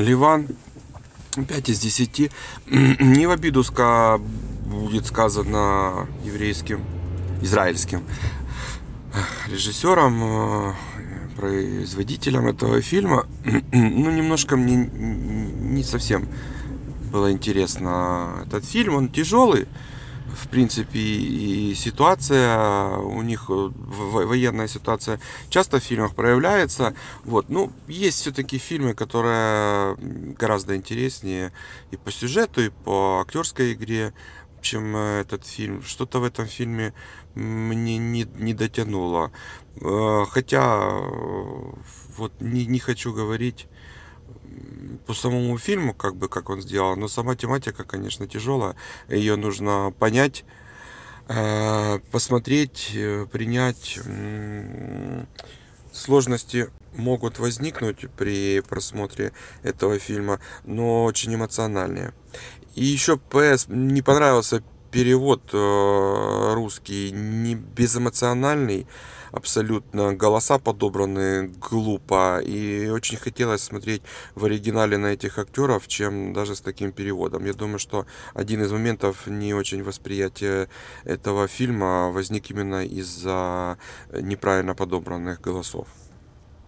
Ливан 5 из 10. Не в обиду ска будет сказано еврейским, израильским режиссером, э, производителем этого фильма. Ну, немножко мне не совсем было интересно этот фильм. Он тяжелый, в принципе, и ситуация у них, э, военная ситуация часто в фильмах проявляется. Вот. Ну, есть все-таки фильмы, которые гораздо интереснее и по сюжету, и по актерской игре, чем э, этот фильм. Что-то в этом фильме мне не, не дотянуло. Э, Хотя, вот не, не хочу говорить по самому фильму, как бы, как он сделал, но сама тематика, конечно, тяжелая. Ее нужно понять, э, посмотреть, э, принять. Сложности могут возникнуть при просмотре этого фильма, но очень эмоциональные. И еще ПС не понравился перевод э, русский, не безэмоциональный, абсолютно голоса подобраны глупо, и очень хотелось смотреть в оригинале на этих актеров, чем даже с таким переводом. Я думаю, что один из моментов не очень восприятия этого фильма возник именно из-за неправильно подобранных голосов.